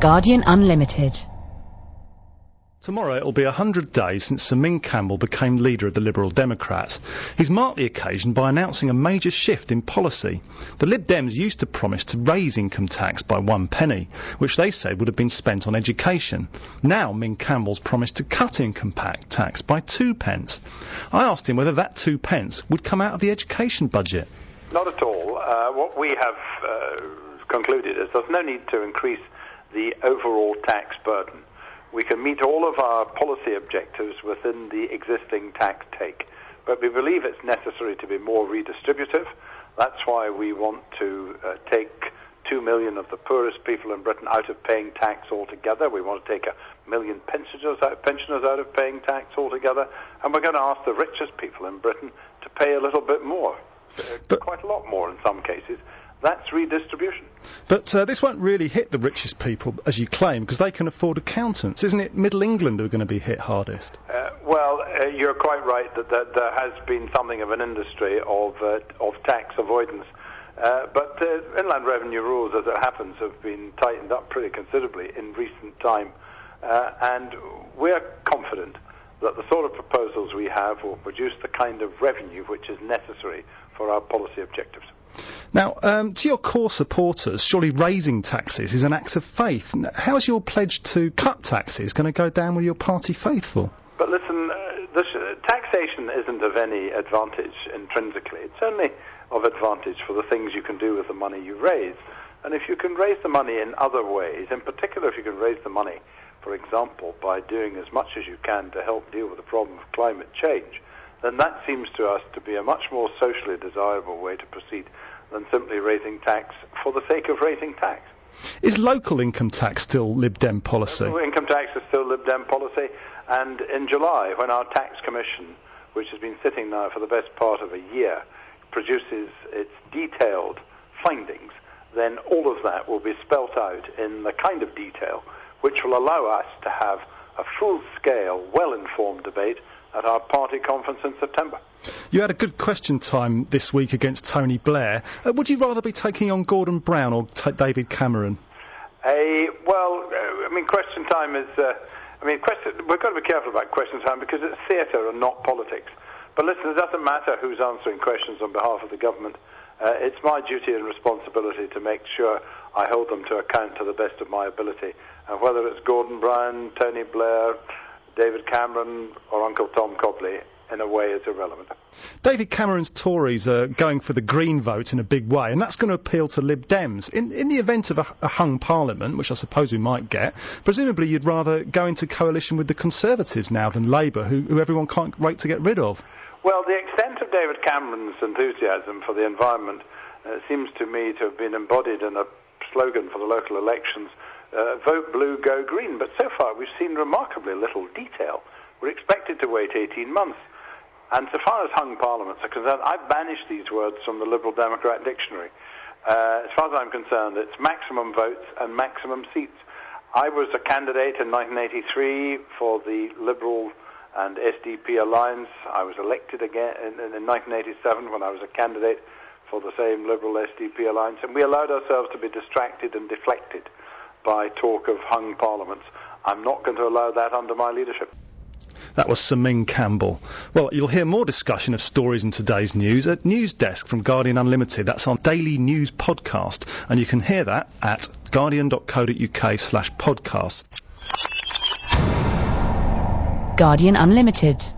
Guardian Unlimited. Tomorrow it'll be 100 days since Sir Ming Campbell became leader of the Liberal Democrats. He's marked the occasion by announcing a major shift in policy. The Lib Dems used to promise to raise income tax by one penny, which they said would have been spent on education. Now Ming Campbell's promised to cut income tax by two pence. I asked him whether that two pence would come out of the education budget. Not at all. Uh, what we have uh, concluded is there's no need to increase the overall tax burden we can meet all of our policy objectives within the existing tax take. But we believe it's necessary to be more redistributive. That's why we want to uh, take 2 million of the poorest people in Britain out of paying tax altogether. We want to take a million pensioners out, pensioners out of paying tax altogether. And we're going to ask the richest people in Britain to pay a little bit more, but, quite a lot more in some cases, that's redistribution. But uh, this won't really hit the richest people, as you claim, because they can afford accountants. Isn't it Middle England who are going to be hit hardest? Uh, well, uh, you're quite right that, that, there has been something of an industry of, uh, of tax avoidance. Uh, but uh, inland revenue rules, as it happens, have been tightened up pretty considerably in recent time. and we're confident that the sort of proposals we have will produce the kind of revenue which is necessary for our policy objectives. Now, um, to your core supporters, surely raising taxes is an act of faith. How's your pledge to cut taxes going to go down with your party faithful? But listen, uh, this, uh, taxation isn't of any advantage intrinsically. It's only of advantage for the things you can do with the money you raise. And if you can raise the money in other ways, in particular if you can raise the money, for example, by doing as much as you can to help deal with the problem of climate change, then that seems to us to be a much more socially desirable way to proceed than simply raising tax for the sake of raising tax. Is local income tax still Lib Dem policy? Local income tax is still Lib Dem policy, and in July, when our tax commission, which has been sitting now for the best part of a year, produces its detailed findings, then all of that will be spelt out in the kind of detail which will allow us to have a full-scale, well-informed debate at our party conference in September. You had a good question time this week against Tony Blair. Uh, would you rather be taking on Gordon Brown or t- David Cameron? Uh, well, uh, I mean, question time is. Uh, I mean, question, we've got to be careful about question time because it's theatre and not politics. But listen, it doesn't matter who's answering questions on behalf of the government. Uh, it's my duty and responsibility to make sure I hold them to account to the best of my ability. And whether it's Gordon Brown, Tony Blair, David Cameron or Uncle Tom Cobley, in a way is irrelevant. David Cameron's Tories are going for the Green vote in a big way, and that's going to appeal to Lib Dems. In, in the event of a, a, hung parliament, which I suppose we might get, presumably you'd rather go into coalition with the Conservatives now than Labour, who, who everyone can't wait to get rid of. Well, the extent David Cameron's enthusiasm for the environment uh, seems to me to have been embodied in a slogan for the local elections uh, vote blue, go green. But so far, we've seen remarkably little detail. We're expected to wait 18 months. And so far as hung parliaments are concerned, I've banished these words from the Liberal Democrat dictionary. Uh, as far as I'm concerned, it's maximum votes and maximum seats. I was a candidate in 1983 for the Liberal and SDP alliance. I was elected again in, in 1987 when I was a candidate for the same Liberal SDP alliance, and we allowed ourselves to be distracted and deflected by talk of hung parliaments. I'm not going to allow that under my leadership. That was Sir Ming Campbell. Well, you'll hear more discussion of stories in today's news at News Desk from Guardian Unlimited. That's our daily news podcast, and you can hear that at guardian.co.uk slash podcast. Guardian Unlimited.